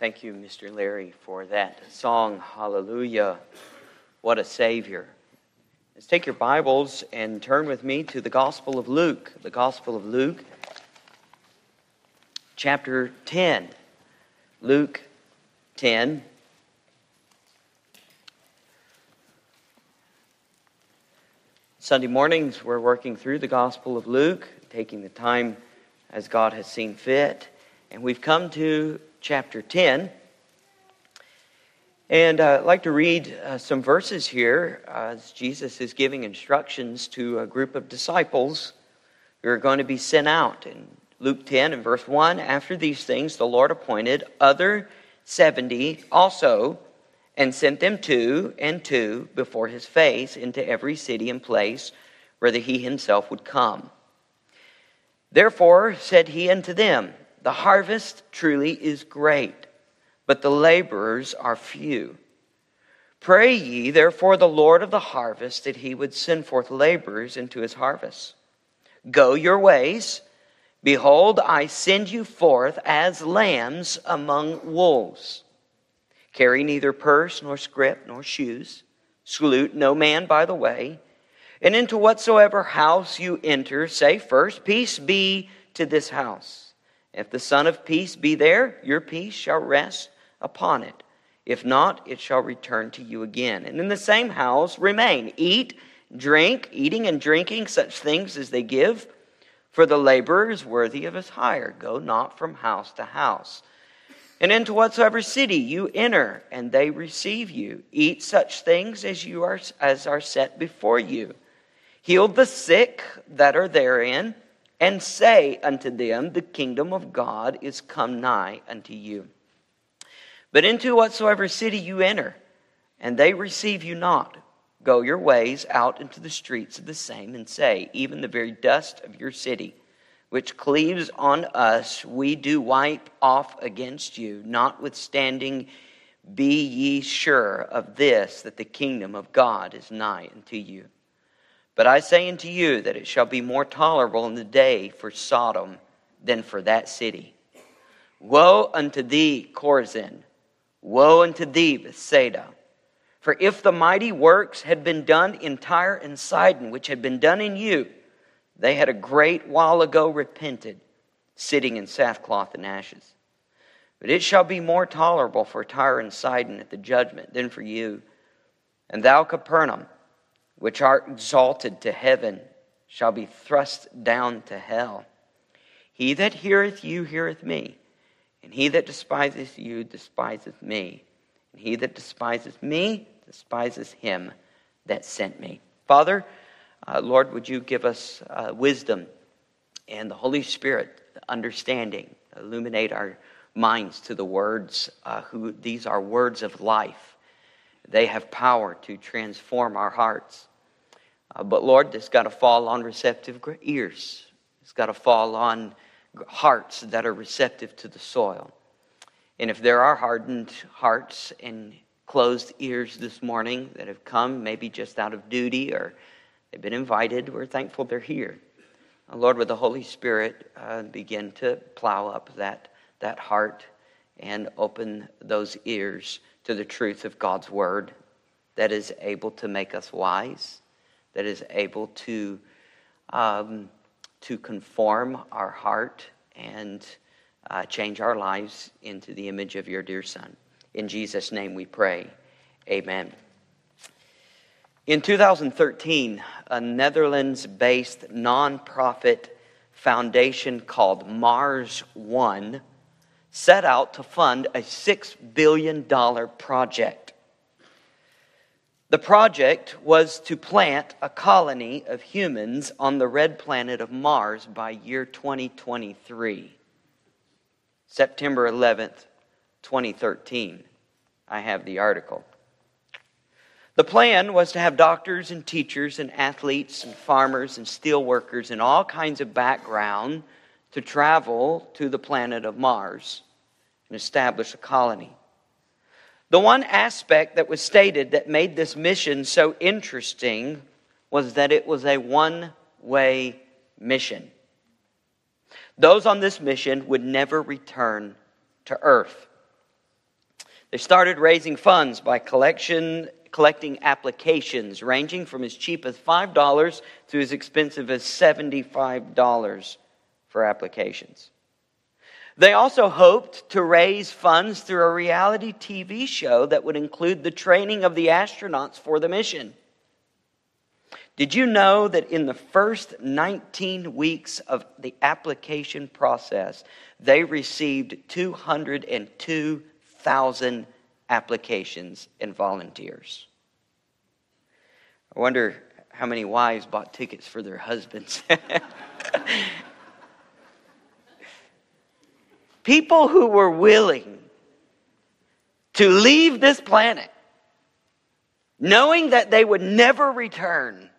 Thank you, Mr. Larry, for that song, Hallelujah. What a Savior. Let's take your Bibles and turn with me to the Gospel of Luke. The Gospel of Luke, chapter 10. Luke 10. Sunday mornings, we're working through the Gospel of Luke, taking the time as God has seen fit. And we've come to chapter 10. And uh, I'd like to read uh, some verses here uh, as Jesus is giving instructions to a group of disciples who are going to be sent out. In Luke 10 and verse 1, after these things, the Lord appointed other 70 also and sent them two and two before his face into every city and place where he himself would come. Therefore said he unto them, the harvest truly is great, but the laborers are few. Pray ye therefore the Lord of the harvest that he would send forth laborers into his harvest. Go your ways. Behold, I send you forth as lambs among wolves. Carry neither purse, nor scrip, nor shoes. Salute no man by the way. And into whatsoever house you enter, say first, Peace be to this house. If the Son of Peace be there, your peace shall rest upon it. If not, it shall return to you again. And in the same house remain. Eat, drink, eating and drinking such things as they give, for the laborer is worthy of his hire. Go not from house to house. And into whatsoever city you enter, and they receive you, eat such things as you are as are set before you. Heal the sick that are therein and say unto them, The kingdom of God is come nigh unto you. But into whatsoever city you enter, and they receive you not, go your ways out into the streets of the same, and say, Even the very dust of your city, which cleaves on us, we do wipe off against you, notwithstanding. Be ye sure of this, that the kingdom of God is nigh unto you. But I say unto you that it shall be more tolerable in the day for Sodom than for that city. Woe unto thee, Chorazin! Woe unto thee, Bethsaida! For if the mighty works had been done in Tyre and Sidon, which had been done in you, they had a great while ago repented, sitting in sackcloth and ashes. But it shall be more tolerable for Tyre and Sidon at the judgment than for you. And thou, Capernaum, which art exalted to heaven shall be thrust down to hell. He that heareth you heareth me, and he that despiseth you despiseth me, and he that despiseth me despiseth him that sent me. Father, uh, Lord, would you give us uh, wisdom and the Holy Spirit, understanding, illuminate our minds to the words, uh, who these are words of life. They have power to transform our hearts. Uh, but Lord, it's got to fall on receptive ears. It's got to fall on hearts that are receptive to the soil. And if there are hardened hearts and closed ears this morning that have come maybe just out of duty or they've been invited, we're thankful they're here. Uh, Lord, with the Holy Spirit, uh, begin to plow up that, that heart and open those ears to the truth of God's Word that is able to make us wise that is able to, um, to conform our heart and uh, change our lives into the image of your dear Son. In Jesus' name we pray. Amen. In 2013, a Netherlands based nonprofit foundation called Mars One set out to fund a $6 billion project the project was to plant a colony of humans on the red planet of Mars by year 2023. September 11th, 2013. I have the article. The plan was to have doctors and teachers and athletes and farmers and steel workers and all kinds of background to travel to the planet of Mars and establish a colony. The one aspect that was stated that made this mission so interesting was that it was a one way mission. Those on this mission would never return to Earth. They started raising funds by collection, collecting applications ranging from as cheap as $5 to as expensive as $75 for applications. They also hoped to raise funds through a reality TV show that would include the training of the astronauts for the mission. Did you know that in the first 19 weeks of the application process, they received 202,000 applications and volunteers? I wonder how many wives bought tickets for their husbands. People who were willing to leave this planet knowing that they would never return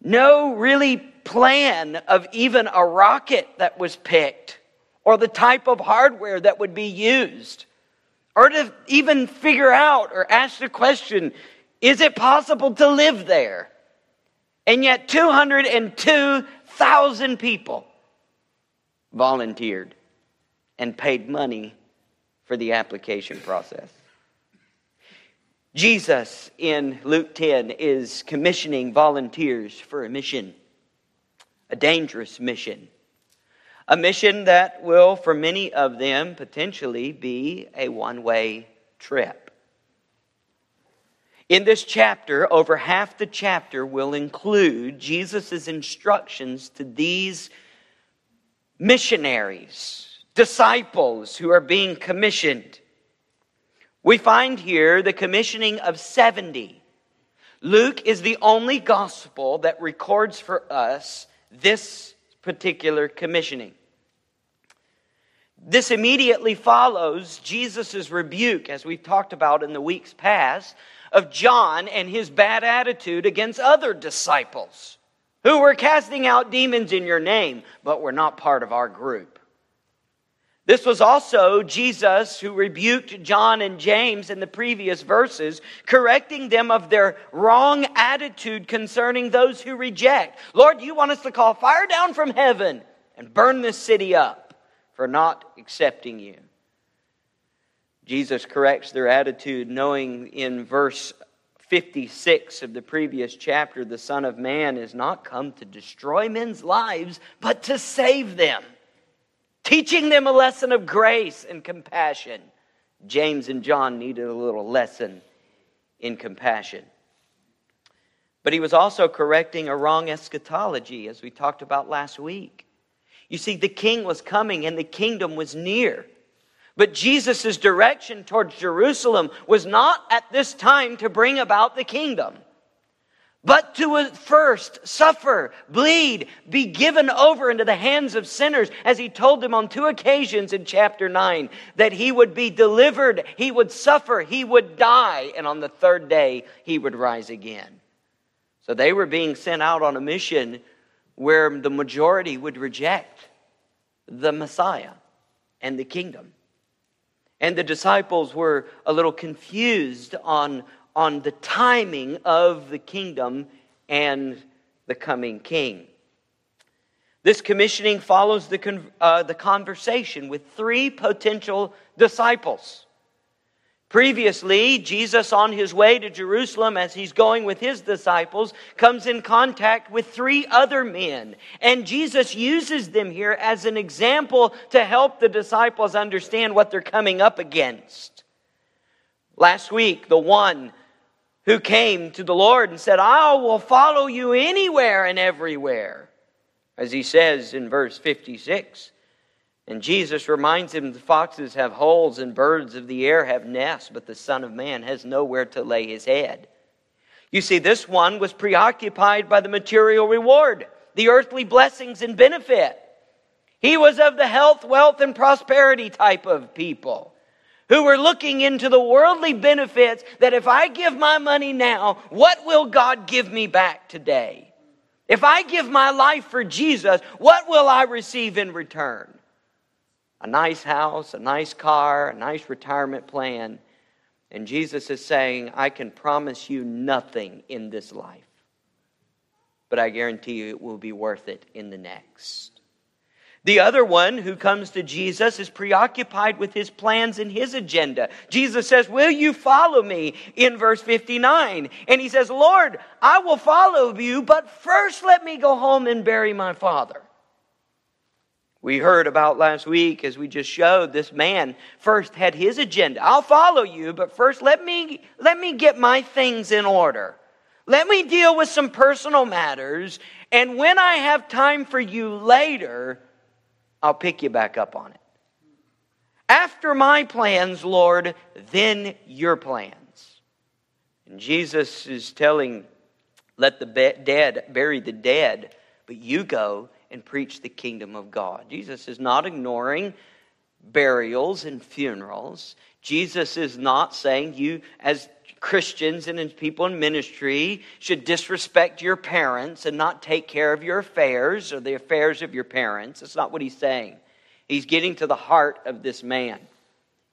no really plan of even a rocket that was picked or the type of hardware that would be used or to even figure out or ask the question is it possible to live there? And yet, 202,000 people volunteered and paid money for the application process. Jesus in Luke 10 is commissioning volunteers for a mission, a dangerous mission, a mission that will, for many of them, potentially be a one way trip. In this chapter, over half the chapter will include Jesus' instructions to these missionaries, disciples who are being commissioned. We find here the commissioning of 70. Luke is the only gospel that records for us this particular commissioning. This immediately follows Jesus' rebuke, as we've talked about in the weeks past, of John and his bad attitude against other disciples who were casting out demons in your name, but were not part of our group. This was also Jesus who rebuked John and James in the previous verses, correcting them of their wrong attitude concerning those who reject. Lord, you want us to call fire down from heaven and burn this city up for not accepting you. Jesus corrects their attitude, knowing in verse 56 of the previous chapter, the Son of Man is not come to destroy men's lives, but to save them teaching them a lesson of grace and compassion. James and John needed a little lesson in compassion. But he was also correcting a wrong eschatology, as we talked about last week. You see, the king was coming and the kingdom was near. But Jesus' direction towards Jerusalem was not at this time to bring about the kingdom but to first suffer, bleed, be given over into the hands of sinners, as he told them on two occasions in chapter 9, that he would be delivered, he would suffer, he would die, and on the third day he would rise again. So they were being sent out on a mission where the majority would reject the Messiah and the kingdom. And the disciples were a little confused on on the timing of the kingdom and the coming king. This commissioning follows the, uh, the conversation with three potential disciples. Previously, Jesus, on his way to Jerusalem as he's going with his disciples, comes in contact with three other men. And Jesus uses them here as an example to help the disciples understand what they're coming up against. Last week, the one who came to the Lord and said, I will follow you anywhere and everywhere. As he says in verse 56. And Jesus reminds him the foxes have holes and birds of the air have nests, but the Son of Man has nowhere to lay his head. You see, this one was preoccupied by the material reward, the earthly blessings and benefit. He was of the health, wealth, and prosperity type of people who were looking into the worldly benefits that if I give my money now, what will God give me back today? If I give my life for Jesus, what will I receive in return? A nice house, a nice car, a nice retirement plan. And Jesus is saying, I can promise you nothing in this life, but I guarantee you it will be worth it in the next. The other one who comes to Jesus is preoccupied with his plans and his agenda. Jesus says, Will you follow me? in verse 59. And he says, Lord, I will follow you, but first let me go home and bury my father. We heard about last week, as we just showed, this man first had his agenda. I'll follow you, but first let me, let me get my things in order. Let me deal with some personal matters, and when I have time for you later, I'll pick you back up on it. After my plans, Lord, then your plans. And Jesus is telling, let the dead bury the dead, but you go and preach the kingdom of God. Jesus is not ignoring burials and funerals. Jesus is not saying you, as Christians and as people in ministry, should disrespect your parents and not take care of your affairs or the affairs of your parents. That's not what he's saying. He's getting to the heart of this man.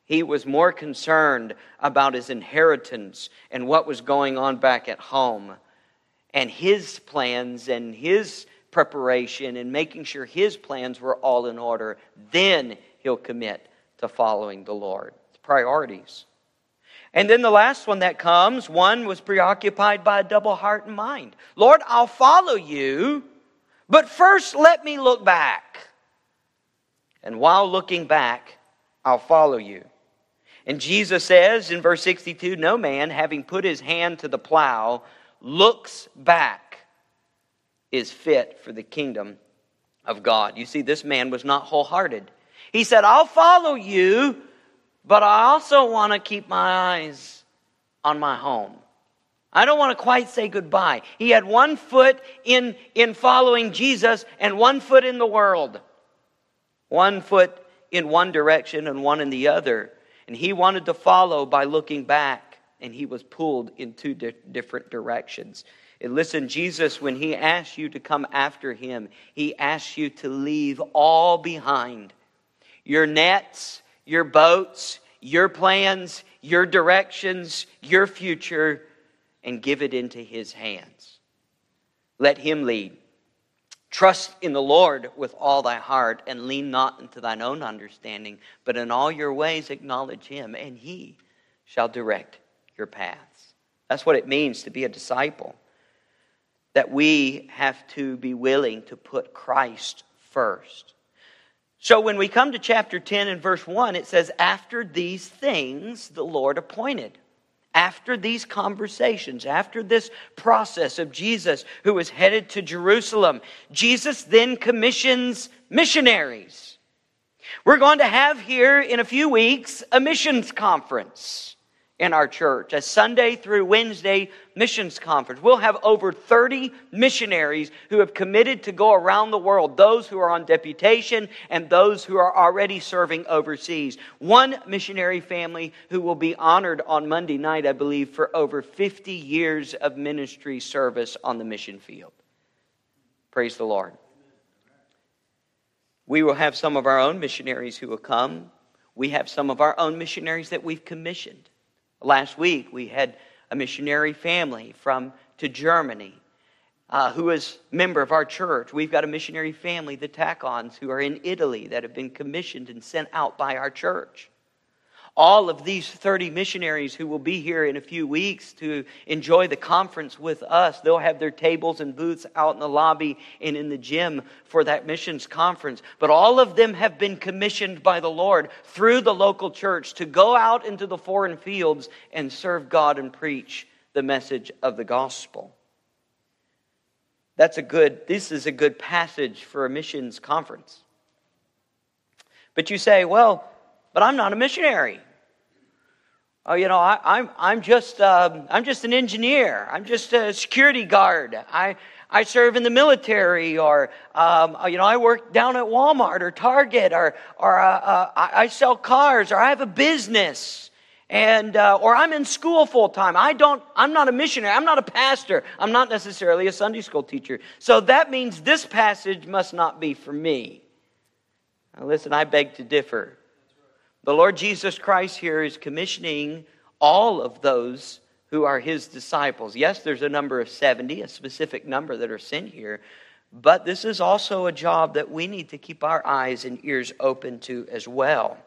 He was more concerned about his inheritance and what was going on back at home and his plans and his preparation and making sure his plans were all in order, then he'll commit to following the Lord. It's priorities. And then the last one that comes, one was preoccupied by a double heart and mind. Lord, I'll follow you, but first let me look back. And while looking back, I'll follow you. And Jesus says in verse 62 No man, having put his hand to the plow, looks back is fit for the kingdom of God. You see, this man was not wholehearted. He said, I'll follow you, but I also want to keep my eyes on my home. I don't want to quite say goodbye. He had one foot in, in following Jesus and one foot in the world. One foot in one direction and one in the other. And he wanted to follow by looking back, and he was pulled in two di- different directions. And listen, Jesus, when he asks you to come after him, he asks you to leave all behind your nets, your boats, your plans, your directions, your future, and give it into his hands. Let him lead. Trust in the Lord with all thy heart, and lean not into thine own understanding, but in all your ways acknowledge him, and he shall direct your paths. That's what it means to be a disciple that we have to be willing to put Christ first. So when we come to chapter 10 and verse 1, it says, After these things the Lord appointed. After these conversations, after this process of Jesus who was headed to Jerusalem, Jesus then commissions missionaries. We're going to have here in a few weeks a missions conference in our church, a Sunday through Wednesday missions conference. We'll have over 30 missionaries who have committed to go around the world, those who are on deputation and those who are already serving overseas. One missionary family who will be honored on Monday night, I believe, for over 50 years of ministry service on the mission field. Praise the Lord. We will have some of our own missionaries who will come. We have some of our own missionaries that we've commissioned. Last week, we had a missionary family from to Germany uh, who is a member of our church. We've got a missionary family, the Tacons, who are in Italy that have been commissioned and sent out by our church all of these 30 missionaries who will be here in a few weeks to enjoy the conference with us. They'll have their tables and booths out in the lobby and in the gym for that missions conference. But all of them have been commissioned by the Lord through the local church to go out into the foreign fields and serve God and preach the message of the gospel. That's a good, this is a good passage for a missions conference. But you say, well, but I'm not a missionary. Oh, you know, I, am I'm, I'm, just, um, I'm just an engineer. I'm just a security guard. I, I serve in the military, or, um, you know, I work down at Walmart or Target, or, or uh, uh, I, sell cars, or I have a business. And, uh, or I'm in school full time. I don't, I'm not a missionary. I'm not a pastor. I'm not necessarily a Sunday school teacher. So that means this passage must not be for me. Now listen, I beg to differ. The Lord Jesus Christ here is commissioning all of those who are his disciples. Yes, there's a number of 70, a specific number that are sent here, But this is also a job that we need to keep our eyes and ears open to as well.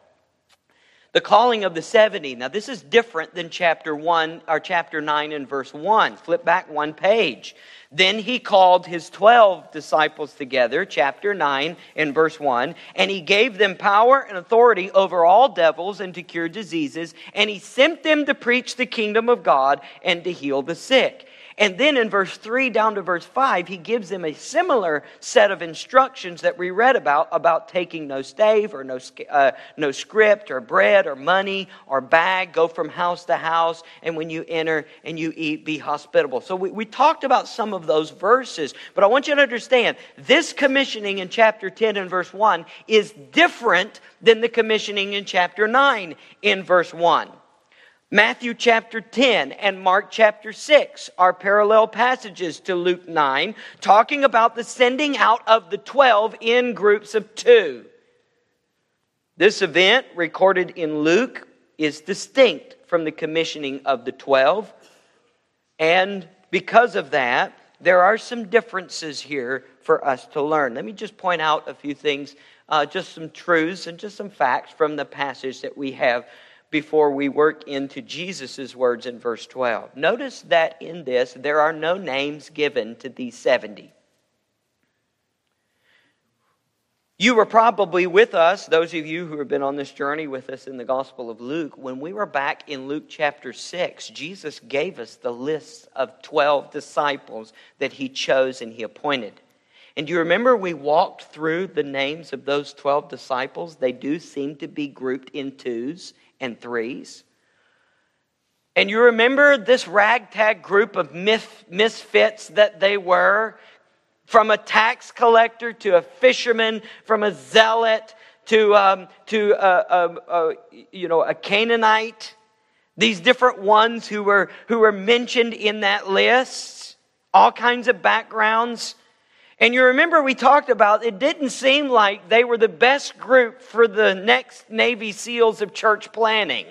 The calling of the 70. Now, this is different than chapter 1 or chapter 9 and verse 1. Flip back one page. Then he called his 12 disciples together, chapter 9 and verse 1, and he gave them power and authority over all devils and to cure diseases, and he sent them to preach the kingdom of God and to heal the sick. And then in verse 3 down to verse 5, he gives them a similar set of instructions that we read about, about taking no stave or no, uh, no script or bread or money or bag, go from house to house, and when you enter and you eat, be hospitable. So we, we talked about some of those verses, but I want you to understand this commissioning in chapter 10 and verse 1 is different than the commissioning in chapter 9 in verse 1. Matthew chapter 10 and Mark chapter 6 are parallel passages to Luke 9, talking about the sending out of the 12 in groups of two. This event, recorded in Luke, is distinct from the commissioning of the 12. And because of that, there are some differences here for us to learn. Let me just point out a few things, uh, just some truths and just some facts from the passage that we have before we work into Jesus' words in verse 12. Notice that in this, there are no names given to these 70. You were probably with us, those of you who have been on this journey with us in the Gospel of Luke, when we were back in Luke chapter 6, Jesus gave us the list of 12 disciples that he chose and he appointed. And do you remember we walked through the names of those 12 disciples? They do seem to be grouped in twos and threes. And you remember this ragtag group of misfits that they were from a tax collector to a fisherman, from a zealot to, um, to a, a, a, you know, a Canaanite. These different ones who were, who were mentioned in that list, all kinds of backgrounds. And you remember we talked about it didn't seem like they were the best group for the next Navy SEALs of church planning.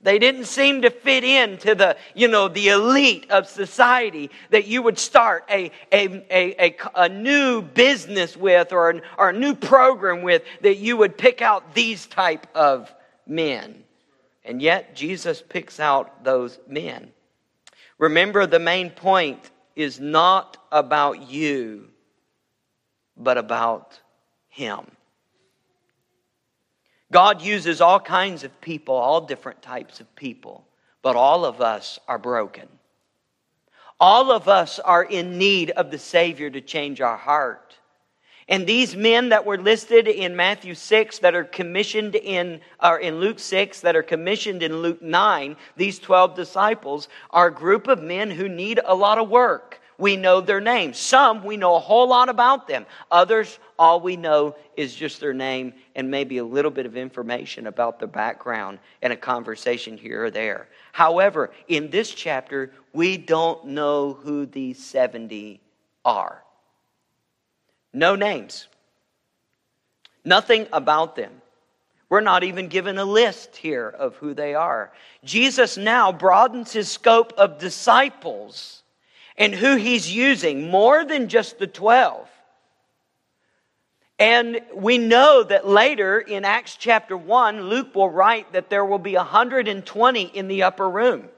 They didn't seem to fit into the, you know, the elite of society that you would start a, a, a, a, a new business with or, an, or a new program with that you would pick out these type of men. And yet Jesus picks out those men. Remember the main point is not about you, but about Him. God uses all kinds of people, all different types of people, but all of us are broken. All of us are in need of the Savior to change our heart. And these men that were listed in Matthew 6 that are commissioned in or in Luke 6 that are commissioned in Luke 9, these 12 disciples are a group of men who need a lot of work. We know their names. Some we know a whole lot about them. Others all we know is just their name and maybe a little bit of information about their background and a conversation here or there. However, in this chapter, we don't know who these 70 are. No names. Nothing about them. We're not even given a list here of who they are. Jesus now broadens his scope of disciples and who he's using more than just the 12. And we know that later in Acts chapter 1, Luke will write that there will be 120 in the upper room.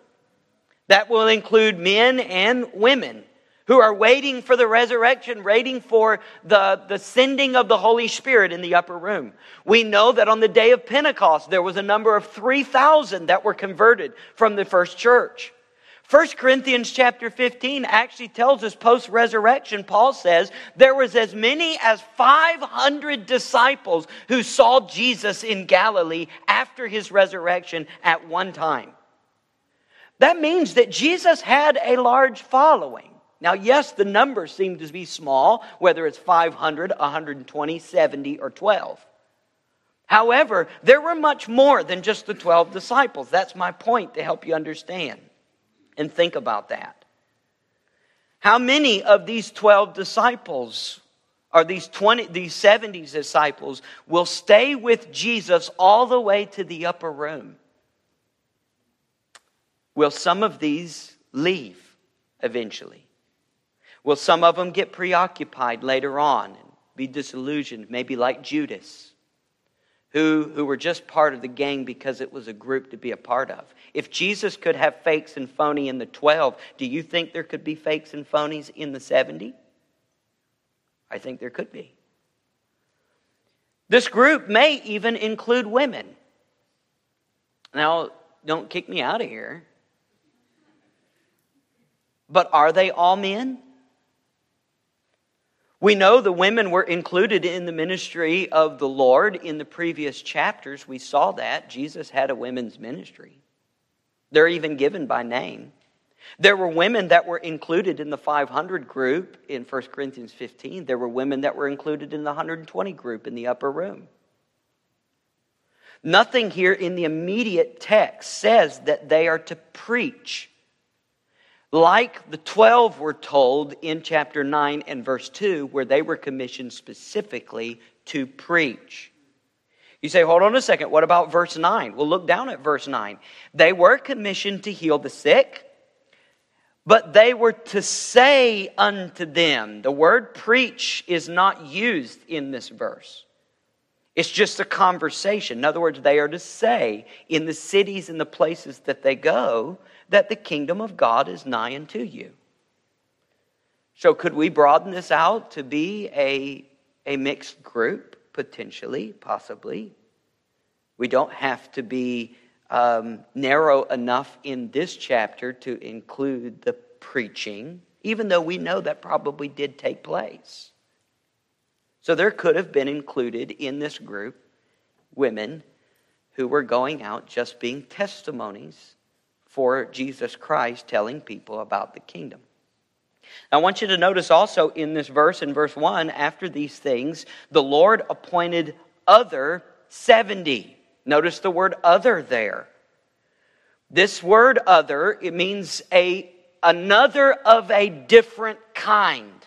That will include men and women who are waiting for the resurrection, waiting for the, the sending of the Holy Spirit in the upper room. We know that on the day of Pentecost, there was a number of 3,000 that were converted from the first church. 1 Corinthians chapter 15 actually tells us post resurrection, Paul says, there was as many as 500 disciples who saw Jesus in Galilee after his resurrection at one time. That means that Jesus had a large following. Now, yes, the numbers seem to be small, whether it's 500, 120, 70, or 12. However, there were much more than just the 12 disciples. That's my point to help you understand and think about that. How many of these 12 disciples or these 20 these 70 disciples will stay with Jesus all the way to the upper room? Will some of these leave eventually? Will some of them get preoccupied later on and be disillusioned, maybe like Judas, who, who were just part of the gang because it was a group to be a part of? If Jesus could have fakes and phony in the 12, do you think there could be fakes and phonies in the 70? I think there could be. This group may even include women. Now, don't kick me out of here. But are they all men? We know the women were included in the ministry of the Lord in the previous chapters. We saw that. Jesus had a women's ministry. They're even given by name. There were women that were included in the 500 group in 1 Corinthians 15. There were women that were included in the 120 group in the upper room. Nothing here in the immediate text says that they are to preach. Like the 12 were told in chapter 9 and verse 2, where they were commissioned specifically to preach. You say, hold on a second, what about verse 9? Well, look down at verse 9. They were commissioned to heal the sick, but they were to say unto them. The word preach is not used in this verse. It's just a conversation. In other words, they are to say in the cities and the places that they go that the kingdom of God is nigh unto you. So, could we broaden this out to be a, a mixed group? Potentially, possibly. We don't have to be um, narrow enough in this chapter to include the preaching, even though we know that probably did take place. So there could have been included in this group women who were going out just being testimonies for Jesus Christ, telling people about the kingdom. I want you to notice also in this verse, in verse 1, after these things, the Lord appointed other 70. Notice the word other there. This word other, it means a another of a different kind.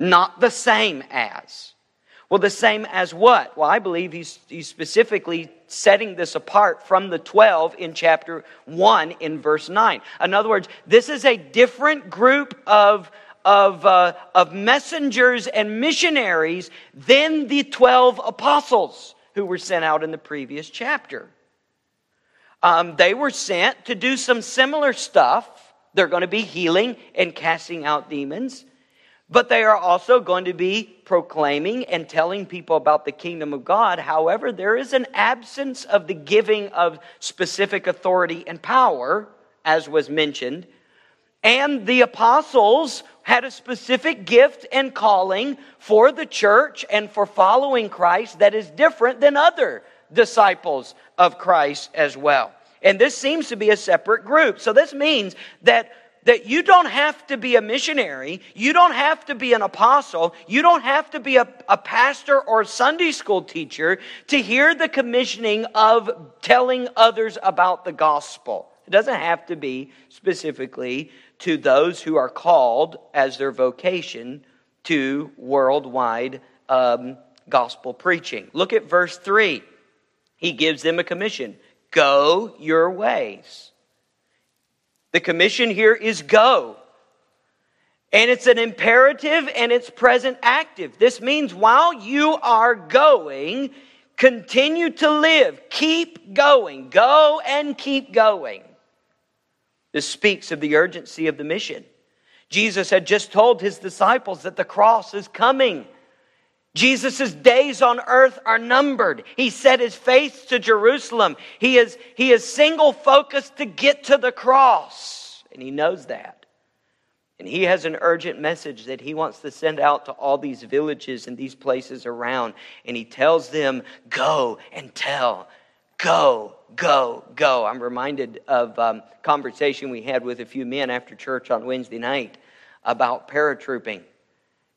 Not the same as. Well, the same as what? Well, I believe he's, he's specifically setting this apart from the 12 in chapter 1 in verse 9. In other words, this is a different group of, of, uh, of messengers and missionaries than the 12 apostles who were sent out in the previous chapter. Um, they were sent to do some similar stuff. They're going to be healing and casting out demons but they are also going to be proclaiming and telling people about the kingdom of God. However, there is an absence of the giving of specific authority and power, as was mentioned. And the apostles had a specific gift and calling for the church and for following Christ that is different than other disciples of Christ as well. And this seems to be a separate group. So this means that that you don't have to be a missionary, you don't have to be an apostle, you don't have to be a, a pastor or a Sunday school teacher to hear the commissioning of telling others about the gospel. It doesn't have to be specifically to those who are called as their vocation to worldwide um, gospel preaching. Look at verse 3. He gives them a commission go your ways. The commission here is go. And it's an imperative and it's present active. This means while you are going, continue to live. Keep going. Go and keep going. This speaks of the urgency of the mission. Jesus had just told his disciples that the cross is coming. Jesus' days on earth are numbered. He set his face to Jerusalem. He is, he is single focused to get to the cross, and he knows that. And he has an urgent message that he wants to send out to all these villages and these places around. And he tells them, Go and tell. Go, go, go. I'm reminded of a um, conversation we had with a few men after church on Wednesday night about paratrooping,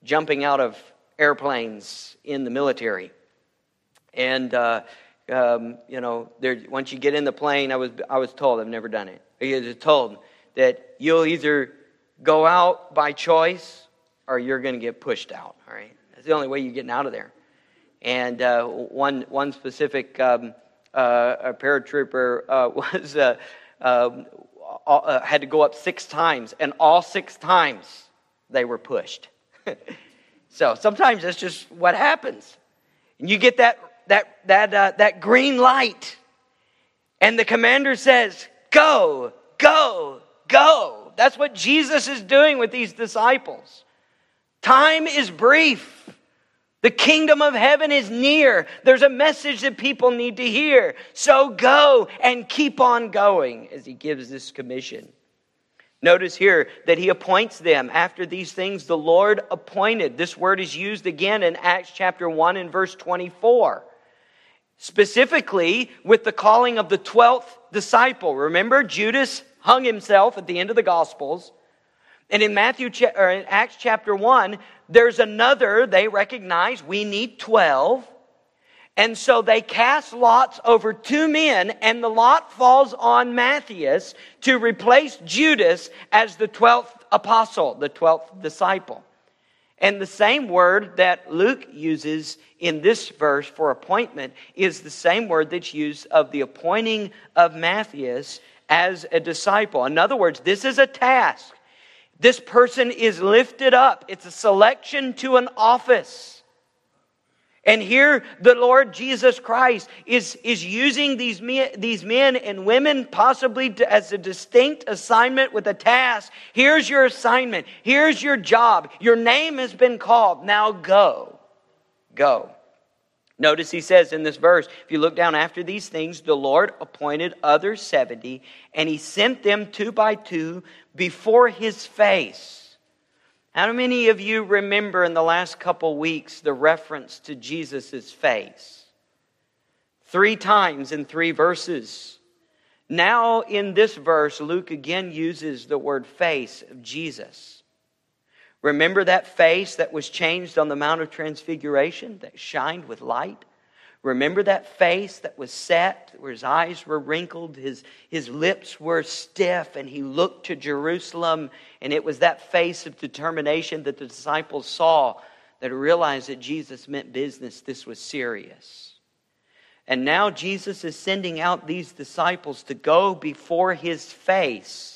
jumping out of airplanes in the military. And, uh, um, you know, there, once you get in the plane, I was, I was told, I've never done it. I was told that you'll either go out by choice or you're going to get pushed out, all right? That's the only way you're getting out of there. And uh, one, one specific um, uh, paratrooper uh, was, uh, um, uh, had to go up six times, and all six times they were pushed. so sometimes that's just what happens. And you get that, that, that, uh, that green light, and the commander says, Go, go, go. That's what Jesus is doing with these disciples. Time is brief. The kingdom of heaven is near. There's a message that people need to hear. So go and keep on going as he gives this commission. Notice here that he appoints them. After these things, the Lord appointed. This word is used again in Acts chapter 1 and verse 24. Specifically, with the calling of the 12th disciple. Remember, Judas hung himself at the end of the Gospels. And in Matthew or in Acts chapter 1, there's another, they recognize we need 12. And so they cast lots over two men, and the lot falls on Matthias to replace Judas as the 12th apostle, the 12th disciple. And the same word that Luke uses in this verse for appointment is the same word that's used of the appointing of Matthias as a disciple. In other words, this is a task. This person is lifted up. It's a selection to an office. And here the Lord Jesus Christ is, is using these men, these men and women possibly to, as a distinct assignment with a task. Here's your assignment. Here's your job. Your name has been called. Now go. Go. Notice he says in this verse, if you look down after these things, the Lord appointed other 70, and he sent them two by two before his face how many of you remember in the last couple weeks the reference to Jesus' face? Three times in three verses. Now, in this verse, Luke again uses the word face of Jesus. Remember that face that was changed on the Mount of Transfiguration that shined with light? Remember that face that was set, where his eyes were wrinkled, his, his lips were stiff, and he looked to Jerusalem. And it was that face of determination that the disciples saw that realized that Jesus meant business. This was serious. And now Jesus is sending out these disciples to go before his face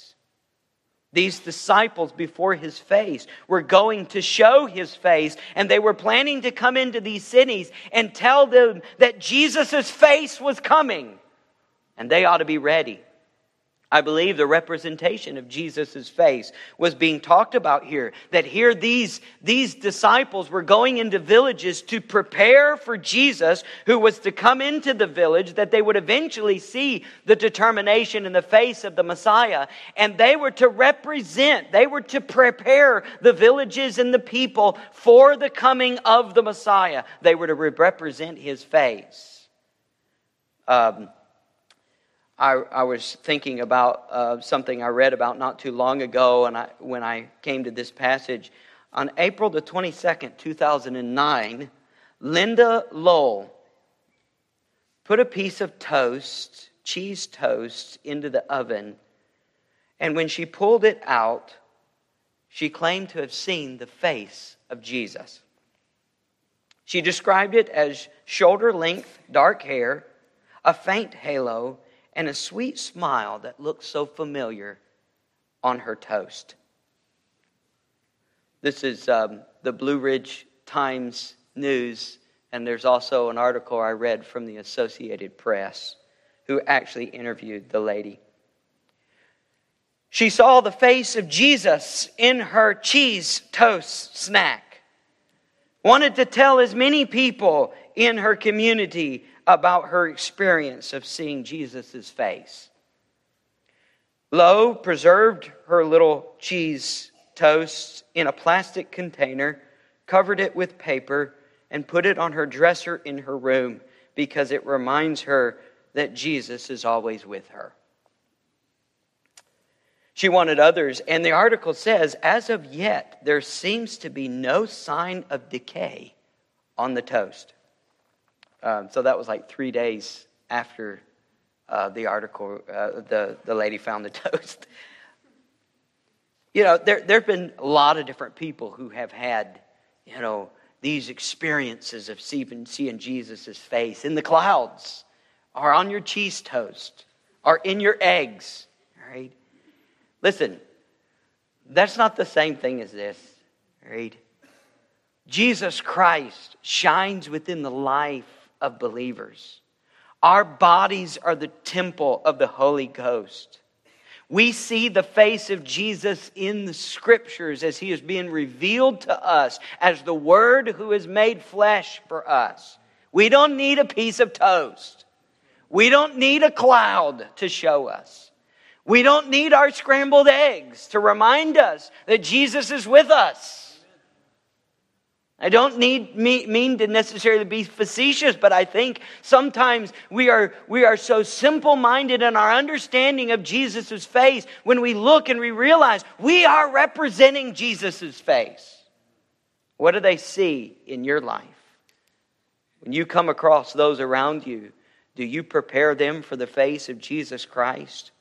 these disciples before his face were going to show his face, and they were planning to come into these cities and tell them that Jesus' face was coming, and they ought to be ready. I believe the representation of Jesus' face was being talked about here. That here these, these disciples were going into villages to prepare for Jesus, who was to come into the village, that they would eventually see the determination in the face of the Messiah. And they were to represent, they were to prepare the villages and the people for the coming of the Messiah. They were to represent his face. Um, I, I was thinking about uh, something I read about not too long ago, and I, when I came to this passage. On April the 22nd, 2009, Linda Lowell put a piece of toast, cheese toast, into the oven, and when she pulled it out, she claimed to have seen the face of Jesus. She described it as shoulder length dark hair, a faint halo, and a sweet smile that looked so familiar on her toast. This is um, the Blue Ridge Times News, and there's also an article I read from the Associated Press who actually interviewed the lady. She saw the face of Jesus in her cheese toast snack. Wanted to tell as many people in her community about her experience of seeing Jesus' face. Lowe preserved her little cheese toast in a plastic container, covered it with paper, and put it on her dresser in her room because it reminds her that Jesus is always with her. She wanted others, and the article says, as of yet, there seems to be no sign of decay on the toast. Um, so that was like three days after uh, the article, uh, the, the lady found the toast. you know, there, there have been a lot of different people who have had, you know, these experiences of seeing, seeing Jesus' face in the clouds, or on your cheese toast, or in your eggs, right? Listen, that's not the same thing as this. Right? Jesus Christ shines within the life of believers. Our bodies are the temple of the Holy Ghost. We see the face of Jesus in the scriptures as he is being revealed to us as the Word who is made flesh for us. We don't need a piece of toast. We don't need a cloud to show us. We don't need our scrambled eggs to remind us that Jesus is with us. I don't need mean to necessarily be facetious, but I think sometimes we are, we are so simple minded in our understanding of Jesus' face when we look and we realize we are representing Jesus' face. What do they see in your life? When you come across those around you, do you prepare them for the face of Jesus Christ?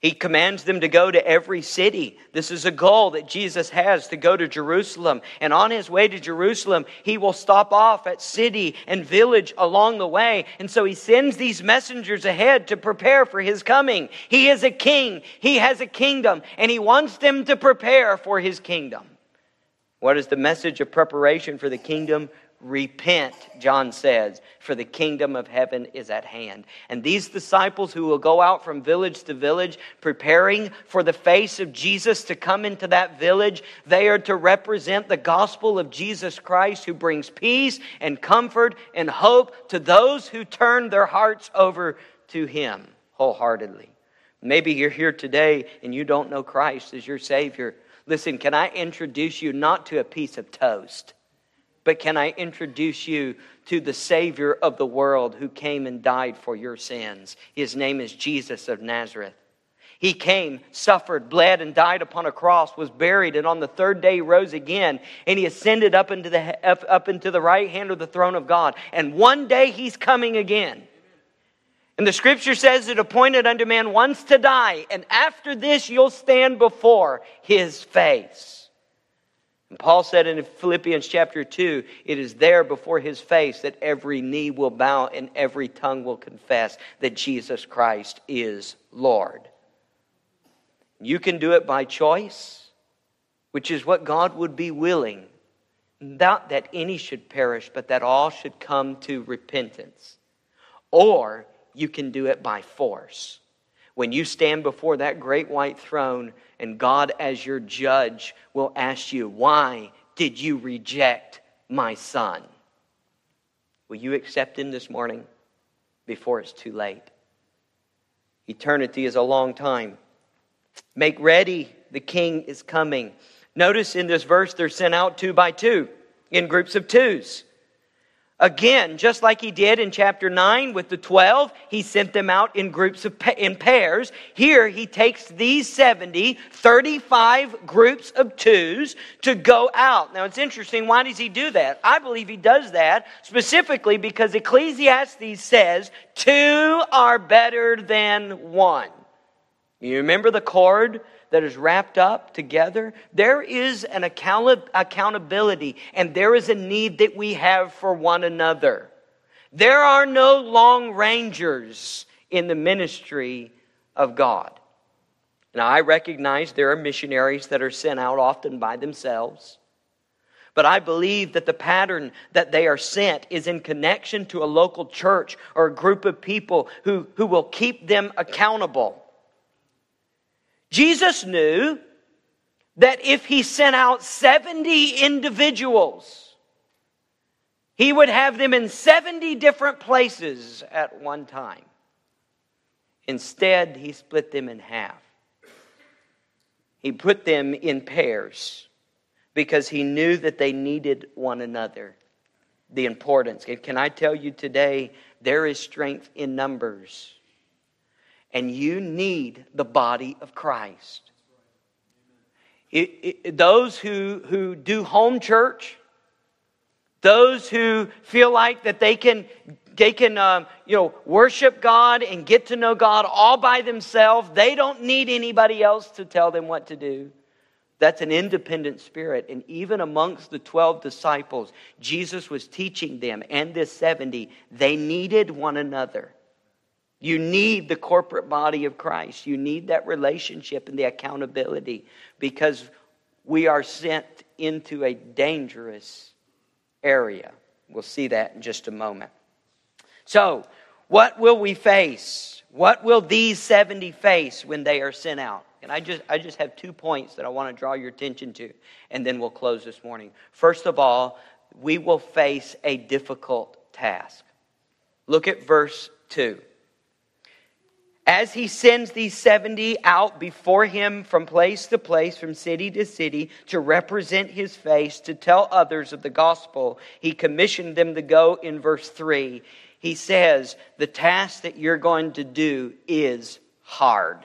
He commands them to go to every city. This is a goal that Jesus has to go to Jerusalem. And on his way to Jerusalem, he will stop off at city and village along the way. And so he sends these messengers ahead to prepare for his coming. He is a king, he has a kingdom, and he wants them to prepare for his kingdom. What is the message of preparation for the kingdom? Repent, John says, for the kingdom of heaven is at hand. And these disciples who will go out from village to village, preparing for the face of Jesus to come into that village, they are to represent the gospel of Jesus Christ who brings peace and comfort and hope to those who turn their hearts over to Him wholeheartedly. Maybe you're here today and you don't know Christ as your Savior. Listen, can I introduce you not to a piece of toast? But can I introduce you to the Savior of the world who came and died for your sins? His name is Jesus of Nazareth. He came, suffered, bled, and died upon a cross, was buried, and on the third day rose again, and he ascended up into the, up, up into the right hand of the throne of God. And one day he's coming again. And the scripture says it appointed unto man once to die, and after this you'll stand before his face. And Paul said in Philippians chapter 2, it is there before his face that every knee will bow and every tongue will confess that Jesus Christ is Lord. You can do it by choice, which is what God would be willing. Not that any should perish, but that all should come to repentance. Or you can do it by force. When you stand before that great white throne, and God, as your judge, will ask you, Why did you reject my son? Will you accept him this morning before it's too late? Eternity is a long time. Make ready, the king is coming. Notice in this verse, they're sent out two by two in groups of twos. Again, just like he did in chapter 9 with the 12, he sent them out in groups of in pairs. Here he takes these 70, 35 groups of twos to go out. Now it's interesting, why does he do that? I believe he does that specifically because Ecclesiastes says two are better than one. You remember the cord that is wrapped up together, there is an account- accountability and there is a need that we have for one another. There are no lone rangers in the ministry of God. Now, I recognize there are missionaries that are sent out often by themselves. But I believe that the pattern that they are sent is in connection to a local church or a group of people who, who will keep them accountable. Jesus knew that if he sent out 70 individuals, he would have them in 70 different places at one time. Instead, he split them in half. He put them in pairs because he knew that they needed one another. The importance. Can I tell you today, there is strength in numbers and you need the body of Christ. It, it, those who, who do home church, those who feel like that they can, they can um, you know, worship God and get to know God all by themselves, they don't need anybody else to tell them what to do. That's an independent spirit. And even amongst the 12 disciples, Jesus was teaching them and this 70, they needed one another. You need the corporate body of Christ. You need that relationship and the accountability because we are sent into a dangerous area. We'll see that in just a moment. So, what will we face? What will these 70 face when they are sent out? And I just, I just have two points that I want to draw your attention to, and then we'll close this morning. First of all, we will face a difficult task. Look at verse 2. As he sends these 70 out before him from place to place, from city to city, to represent his face, to tell others of the gospel, he commissioned them to go in verse 3. He says, The task that you're going to do is hard.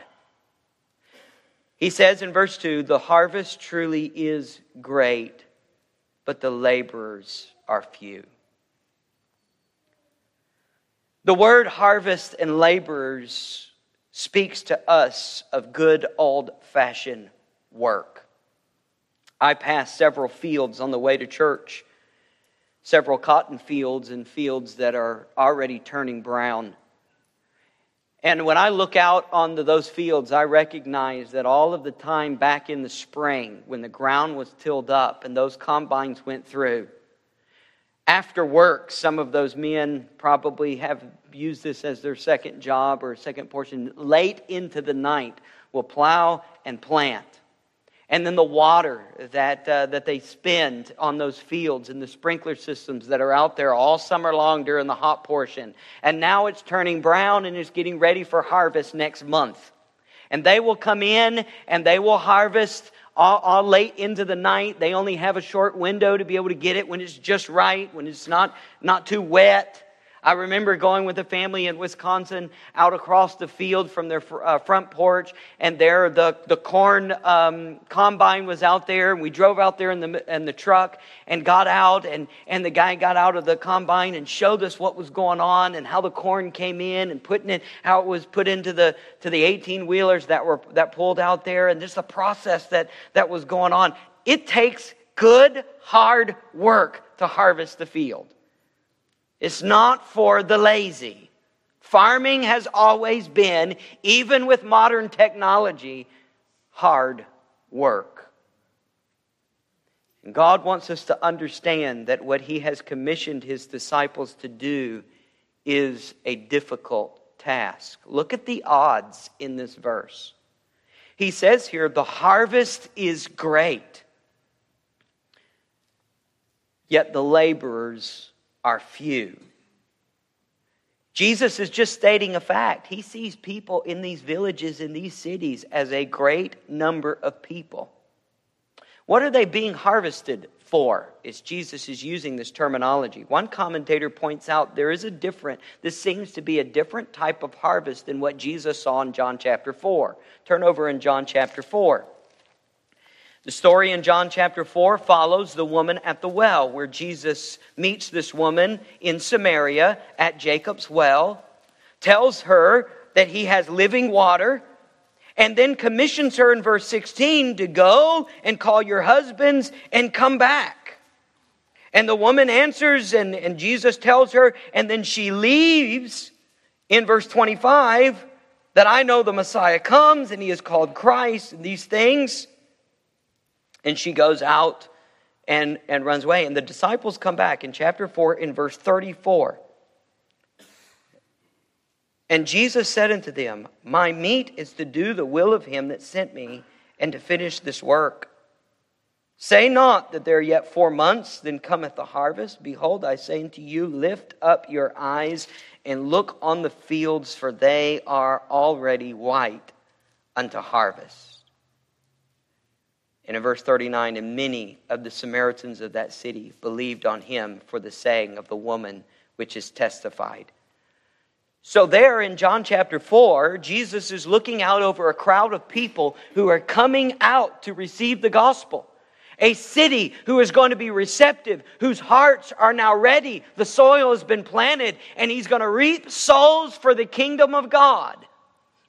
He says in verse 2 the harvest truly is great, but the laborers are few. The word harvest and laborers speaks to us of good old fashioned work. I passed several fields on the way to church, several cotton fields and fields that are already turning brown. And when I look out onto those fields, I recognize that all of the time back in the spring, when the ground was tilled up and those combines went through, after work, some of those men probably have used this as their second job or second portion. Late into the night, will plow and plant and then the water that, uh, that they spend on those fields and the sprinkler systems that are out there all summer long during the hot portion. And now it's turning brown and it's getting ready for harvest next month. And they will come in and they will harvest all, all, late into the night. They only have a short window to be able to get it when it's just right, when it's not, not too wet. I remember going with a family in Wisconsin out across the field from their uh, front porch, and there the, the corn um, combine was out there, and we drove out there in the, in the truck and got out, and, and the guy got out of the combine and showed us what was going on and how the corn came in and putting it, how it was put into the, to the 18 wheelers that were that pulled out there, and just the process that, that was going on. It takes good, hard work to harvest the field. It's not for the lazy. Farming has always been, even with modern technology, hard work. And God wants us to understand that what He has commissioned His disciples to do is a difficult task. Look at the odds in this verse. He says here, the harvest is great, yet the laborers are few. Jesus is just stating a fact. He sees people in these villages, in these cities, as a great number of people. What are they being harvested for? Is Jesus is using this terminology. One commentator points out there is a different, this seems to be a different type of harvest than what Jesus saw in John chapter 4. Turn over in John chapter 4. The story in John chapter 4 follows the woman at the well, where Jesus meets this woman in Samaria at Jacob's well, tells her that he has living water, and then commissions her in verse 16 to go and call your husbands and come back. And the woman answers, and, and Jesus tells her, and then she leaves in verse 25 that I know the Messiah comes and he is called Christ and these things. And she goes out and, and runs away. And the disciples come back in chapter 4 in verse 34. And Jesus said unto them, My meat is to do the will of him that sent me and to finish this work. Say not that there are yet four months, then cometh the harvest. Behold, I say unto you, lift up your eyes and look on the fields, for they are already white unto harvest. And in verse 39, and many of the Samaritans of that city believed on him for the saying of the woman which is testified. So, there in John chapter 4, Jesus is looking out over a crowd of people who are coming out to receive the gospel. A city who is going to be receptive, whose hearts are now ready. The soil has been planted, and he's going to reap souls for the kingdom of God.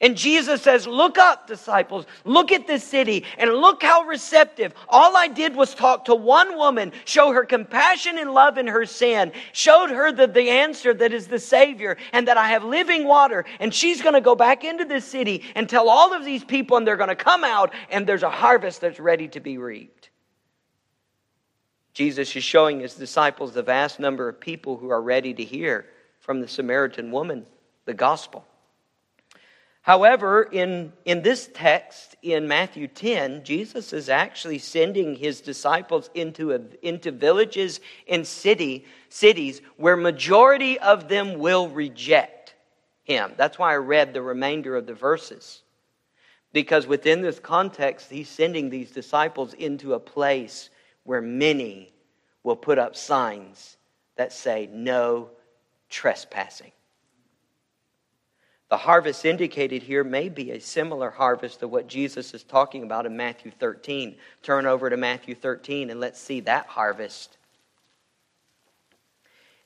And Jesus says, Look up, disciples. Look at this city and look how receptive. All I did was talk to one woman, show her compassion and love in her sin, showed her the, the answer that is the Savior and that I have living water. And she's going to go back into this city and tell all of these people, and they're going to come out, and there's a harvest that's ready to be reaped. Jesus is showing his disciples the vast number of people who are ready to hear from the Samaritan woman the gospel. However, in, in this text in Matthew 10, Jesus is actually sending his disciples into, a, into villages and city, cities where majority of them will reject him. That's why I read the remainder of the verses. Because within this context, he's sending these disciples into a place where many will put up signs that say, no trespassing. The harvest indicated here may be a similar harvest to what Jesus is talking about in Matthew 13. Turn over to Matthew 13 and let's see that harvest.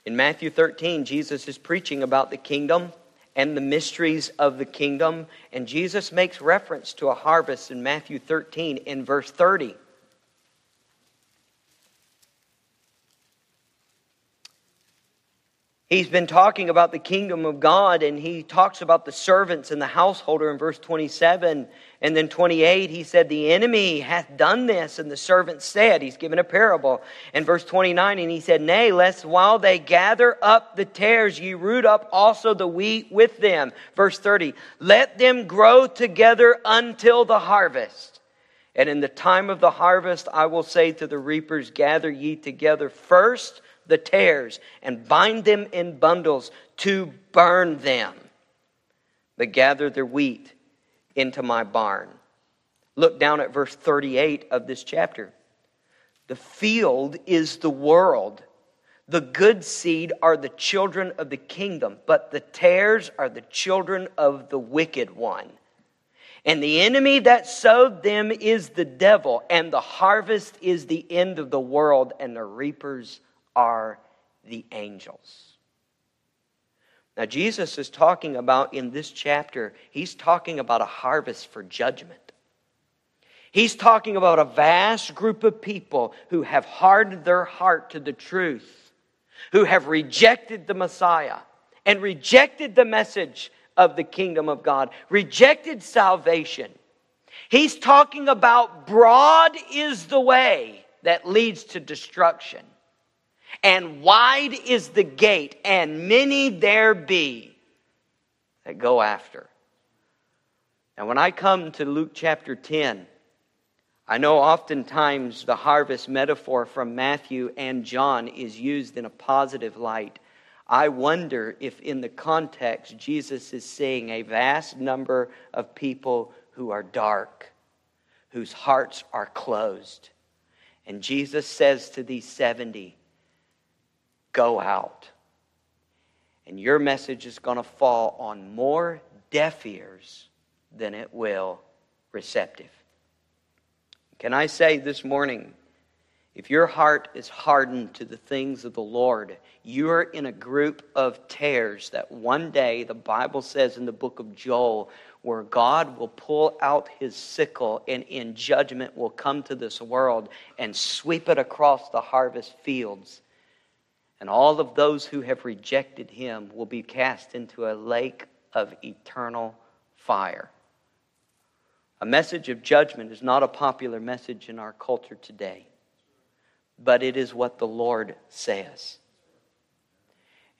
In Matthew 13, Jesus is preaching about the kingdom and the mysteries of the kingdom, and Jesus makes reference to a harvest in Matthew 13 in verse 30. He's been talking about the kingdom of God, and he talks about the servants and the householder in verse 27. And then 28, he said, The enemy hath done this. And the servant said, He's given a parable. In verse 29, and he said, Nay, lest while they gather up the tares, ye root up also the wheat with them. Verse 30, Let them grow together until the harvest. And in the time of the harvest, I will say to the reapers, Gather ye together first the tares and bind them in bundles to burn them, but gather their wheat into my barn. Look down at verse 38 of this chapter. The field is the world. The good seed are the children of the kingdom, but the tares are the children of the wicked one. And the enemy that sowed them is the devil, and the harvest is the end of the world, and the reapers are the angels. Now, Jesus is talking about in this chapter, he's talking about a harvest for judgment. He's talking about a vast group of people who have hardened their heart to the truth, who have rejected the Messiah and rejected the message of the kingdom of God, rejected salvation. He's talking about broad is the way that leads to destruction and wide is the gate, and many there be that go after. Now, when I come to Luke chapter 10, I know oftentimes the harvest metaphor from Matthew and John is used in a positive light. I wonder if, in the context, Jesus is seeing a vast number of people who are dark, whose hearts are closed. And Jesus says to these 70, go out. And your message is going to fall on more deaf ears than it will receptive. Can I say this morning, if your heart is hardened to the things of the Lord, you're in a group of tares that one day, the Bible says in the book of Joel, where God will pull out his sickle and in judgment will come to this world and sweep it across the harvest fields and all of those who have rejected him will be cast into a lake of eternal fire. A message of judgment is not a popular message in our culture today, but it is what the Lord says.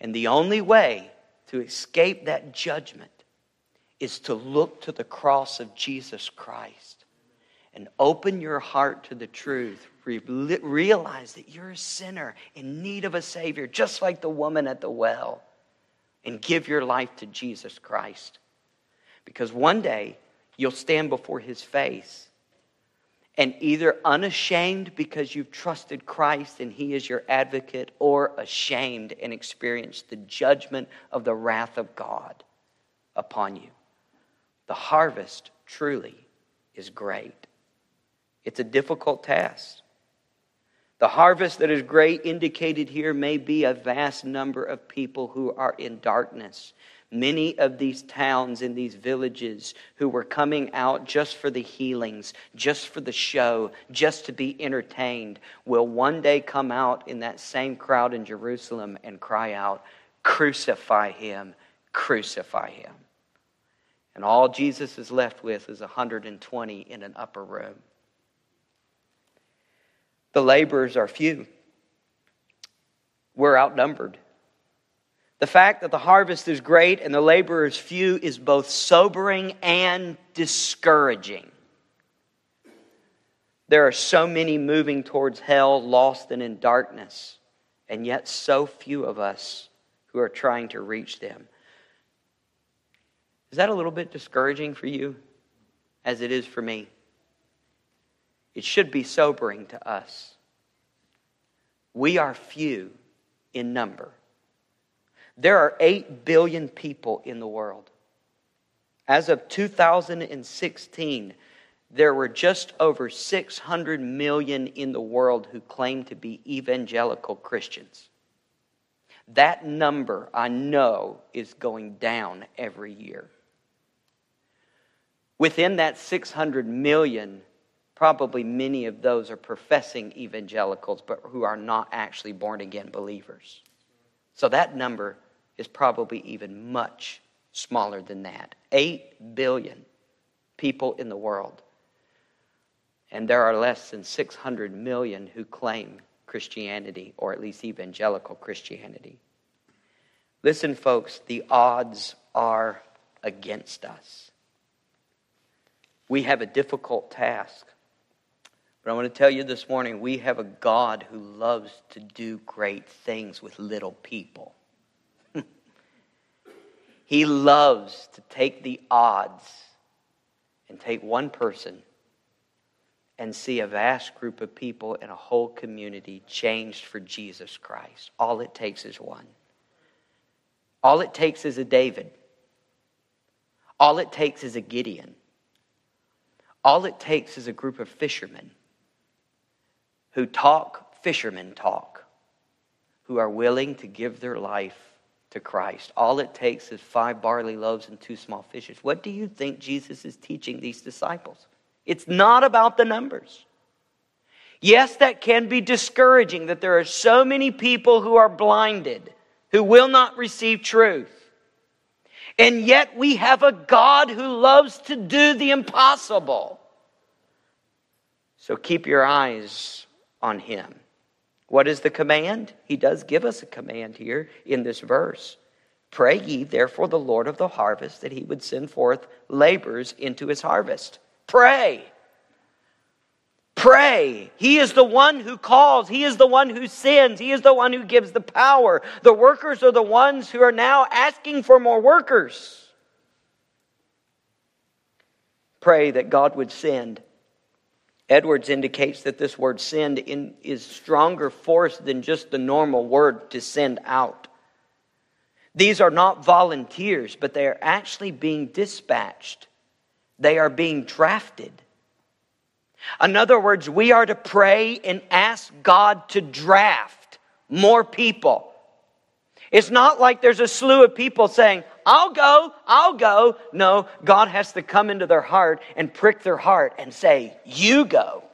And the only way to escape that judgment is to look to the cross of Jesus Christ and open your heart to the truth realize that you're a sinner in need of a Savior, just like the woman at the well, and give your life to Jesus Christ. Because one day you'll stand before His face and either unashamed because you've trusted Christ and He is your advocate, or ashamed and experience the judgment of the wrath of God upon you. The harvest truly is great. It's a difficult task. The harvest that is great indicated here may be a vast number of people who are in darkness. Many of these towns and these villages who were coming out just for the healings, just for the show, just to be entertained, will one day come out in that same crowd in Jerusalem and cry out, Crucify him, crucify him. And all Jesus is left with is 120 in an upper room. The laborers are few. We're outnumbered. The fact that the harvest is great and the laborers few is both sobering and discouraging. There are so many moving towards hell, lost and in darkness, and yet so few of us who are trying to reach them. Is that a little bit discouraging for you, as it is for me? It should be sobering to us. We are few in number. There are 8 billion people in the world. As of 2016, there were just over 600 million in the world who claim to be evangelical Christians. That number, I know, is going down every year. Within that 600 million, probably many of those are professing evangelicals, but who are not actually born again believers. So that number is probably even much smaller than that. 8 billion people in the world. And there are less than 600 million who claim Christianity, or at least evangelical Christianity. Listen, folks, the odds are against us. We have a difficult task. But I want to tell you this morning we have a God who loves to do great things with little people. he loves to take the odds and take one person and see a vast group of people and a whole community changed for Jesus Christ. All it takes is one. All it takes is a David. All it takes is a Gideon. All it takes is a group of fishermen who talk fishermen talk, who are willing to give their life to Christ. All it takes is five barley loaves and two small fishes. What do you think Jesus is teaching these disciples? It's not about the numbers. Yes, that can be discouraging that there are so many people who are blinded, who will not receive truth. And yet we have a God who loves to do the impossible. So keep your eyes on him. What is the command? He does give us a command here in this verse. Pray ye therefore the Lord of the harvest that he would send forth laborers into his harvest. Pray. Pray. He is the one who calls. He is the one who sends. He is the one who gives the power. The workers are the ones who are now asking for more workers. Pray that God would send. Edwards indicates that this word send in, is stronger force than just the normal word to send out. These are not volunteers, but they are actually being dispatched. They are being drafted. In other words, we are to pray and ask God to draft more people. It's not like there's a slew of people saying, I'll go, I'll go. No, God has to come into their heart and prick their heart and say, You go.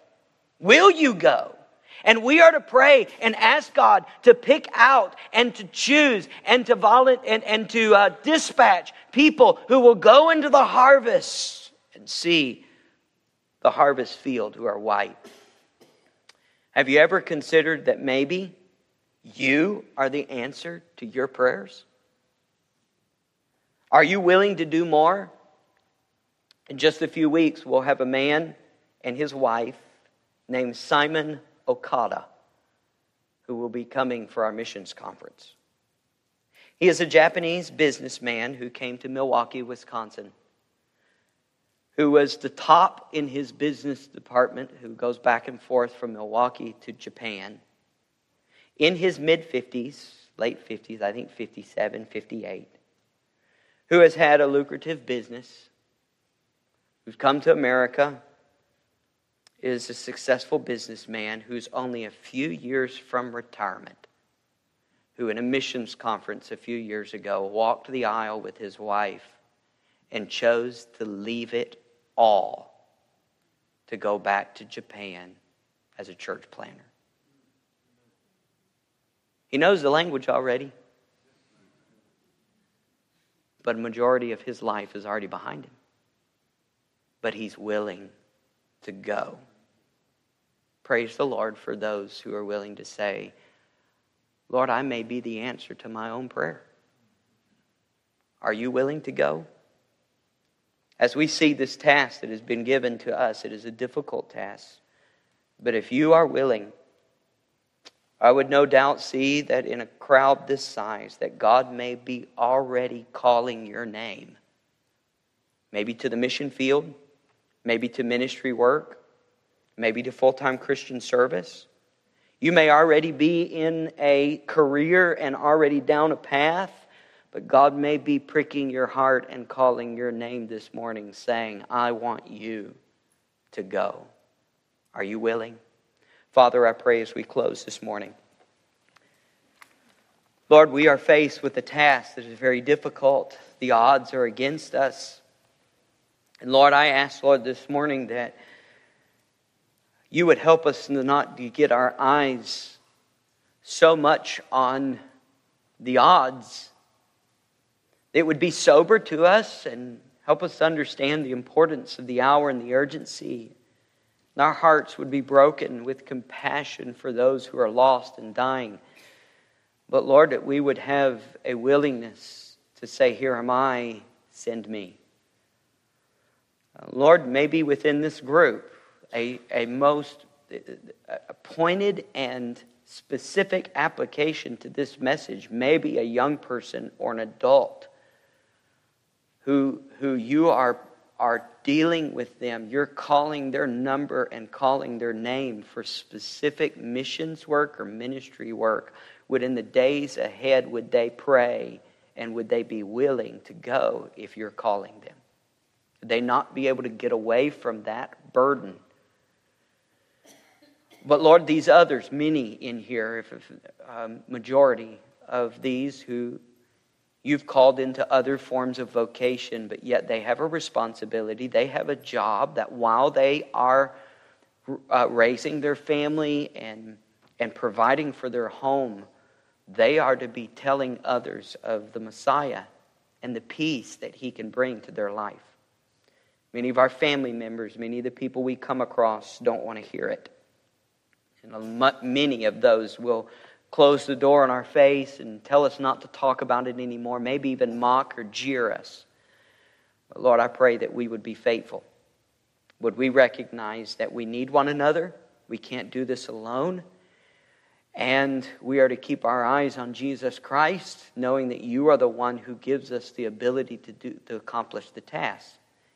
Will you go? And we are to pray and ask God to pick out and to choose and to volunteer and, and to uh, dispatch people who will go into the harvest and see the harvest field who are white. Have you ever considered that maybe you are the answer to your prayers? Are you willing to do more? In just a few weeks, we'll have a man and his wife named Simon Okada who will be coming for our missions conference. He is a Japanese businessman who came to Milwaukee, Wisconsin who was the top in his business department, who goes back and forth from Milwaukee to Japan. In his mid 50s, late 50s, I think 57, 58, who has had a lucrative business, who's come to America, is a successful businessman who's only a few years from retirement, who, in a missions conference a few years ago, walked the aisle with his wife and chose to leave it all to go back to Japan as a church planter. He knows the language already, but a majority of his life is already behind him. But he's willing to go. Praise the Lord for those who are willing to say, Lord, I may be the answer to my own prayer. Are you willing to go? As we see this task that has been given to us, it is a difficult task. But if you are willing, I would no doubt see that in a crowd this size that God may be already calling your name. Maybe to the mission field, maybe to ministry work, maybe to full time Christian service. You may already be in a career and already down a path, but God may be pricking your heart and calling your name this morning, saying, I want you to go. Are you willing? Father, I pray as we close this morning. Lord, we are faced with a task that is very difficult. The odds are against us. And Lord, I ask, Lord, this morning that you would help us not to get our eyes so much on the odds. It would be sober to us and help us understand the importance of the hour and the urgency. And our hearts would be broken with compassion for those who are lost and dying. But Lord, that we would have a willingness to say, Here am I, send me. Uh, Lord, maybe within this group, a, a most uh, uh, pointed and specific application to this message, maybe a young person or an adult who, who you are, are dealing with them. You're calling their number and calling their name for specific missions work or ministry work. Would in the days ahead, would they pray and would they be willing to go if you're calling them? Would they not be able to get away from that burden but Lord, these others, many in here, if, if um, majority of these who you've called into other forms of vocation, but yet they have a responsibility. They have a job that while they are uh, raising their family and, and providing for their home, they are to be telling others of the Messiah and the peace that he can bring to their life. Many of our family members, many of the people we come across don't want to hear it. And many of those will close the door in our face and tell us not to talk about it anymore, maybe even mock or jeer us. But Lord, I pray that we would be faithful. Would we recognize that we need one another? We can't do this alone. And we are to keep our eyes on Jesus Christ, knowing that you are the one who gives us the ability to, do, to accomplish the task.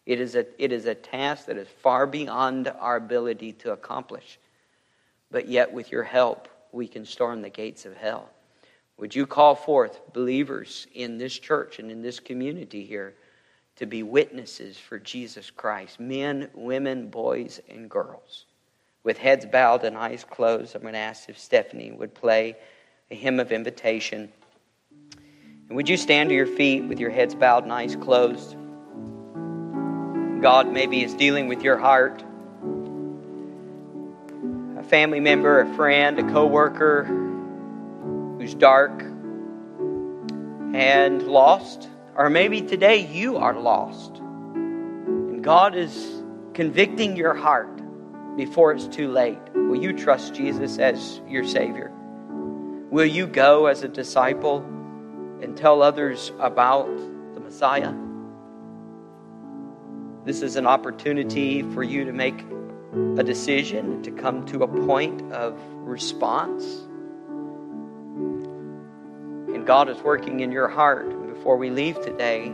It is, a, it is a task that is far beyond our ability to accomplish but yet with your help, we can storm the gates of hell. Would you call forth believers in this church and in this community here to be witnesses for Jesus Christ? Men, women, boys, and girls. With heads bowed and eyes closed, I'm going to ask if Stephanie would play a hymn of invitation. And would you stand to your feet with your heads bowed and eyes closed? God maybe is dealing with your heart family member, a friend, a coworker who's dark and lost, or maybe today you are lost. And God is convicting your heart before it's too late. Will you trust Jesus as your Savior? Will you go as a disciple and tell others about the Messiah? This is an opportunity for you to make a decision, to come to a point of response. And God is working in your heart. Before we leave today,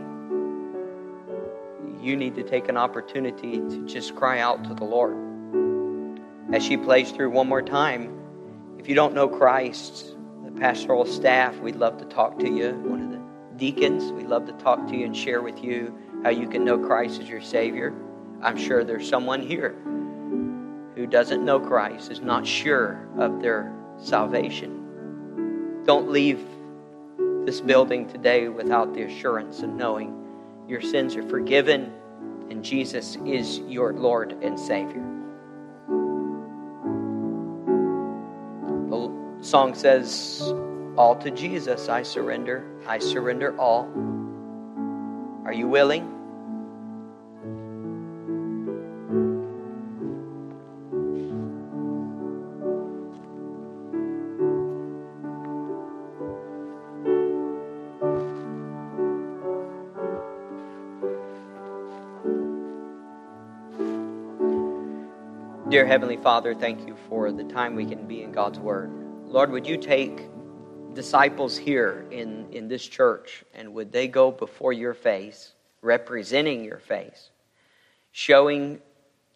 you need to take an opportunity to just cry out to the Lord. As she plays through one more time, if you don't know Christ, the pastoral staff, we'd love to talk to you. One of the deacons, we'd love to talk to you and share with you how you can know Christ as your Savior. I'm sure there's someone here doesn't know Christ, is not sure of their salvation, don't leave this building today without the assurance of knowing your sins are forgiven and Jesus is your Lord and Savior. The song says, All to Jesus I surrender, I surrender all. Are you willing? Dear Heavenly Father, thank you for the time we can be in God's Word. Lord, would you take disciples here in, in this church and would they go before your face, representing your face, showing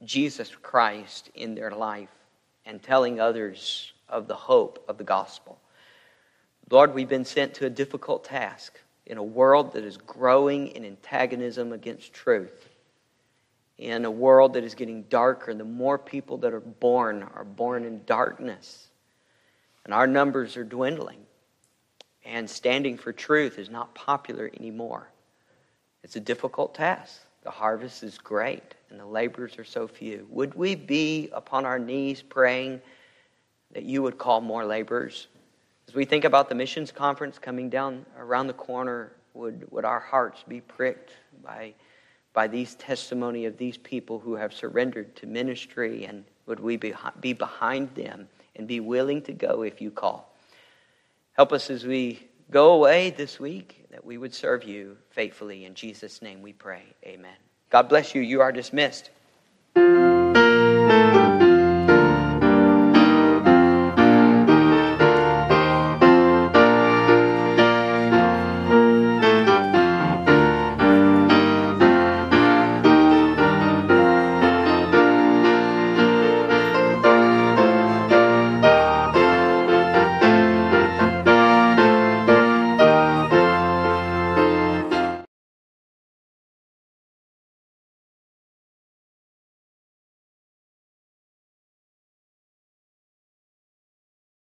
Jesus Christ in their life and telling others of the hope of the gospel? Lord, we've been sent to a difficult task in a world that is growing in antagonism against truth in a world that is getting darker, the more people that are born are born in darkness. And our numbers are dwindling. And standing for truth is not popular anymore. It's a difficult task. The harvest is great, and the laborers are so few. Would we be upon our knees praying that you would call more laborers? As we think about the missions conference coming down around the corner, would, would our hearts be pricked by by these testimony of these people who have surrendered to ministry and would we be, be behind them and be willing to go if you call? Help us as we go away this week that we would serve you faithfully. In jesus name we pray. Amen. God bless you. You are dismissed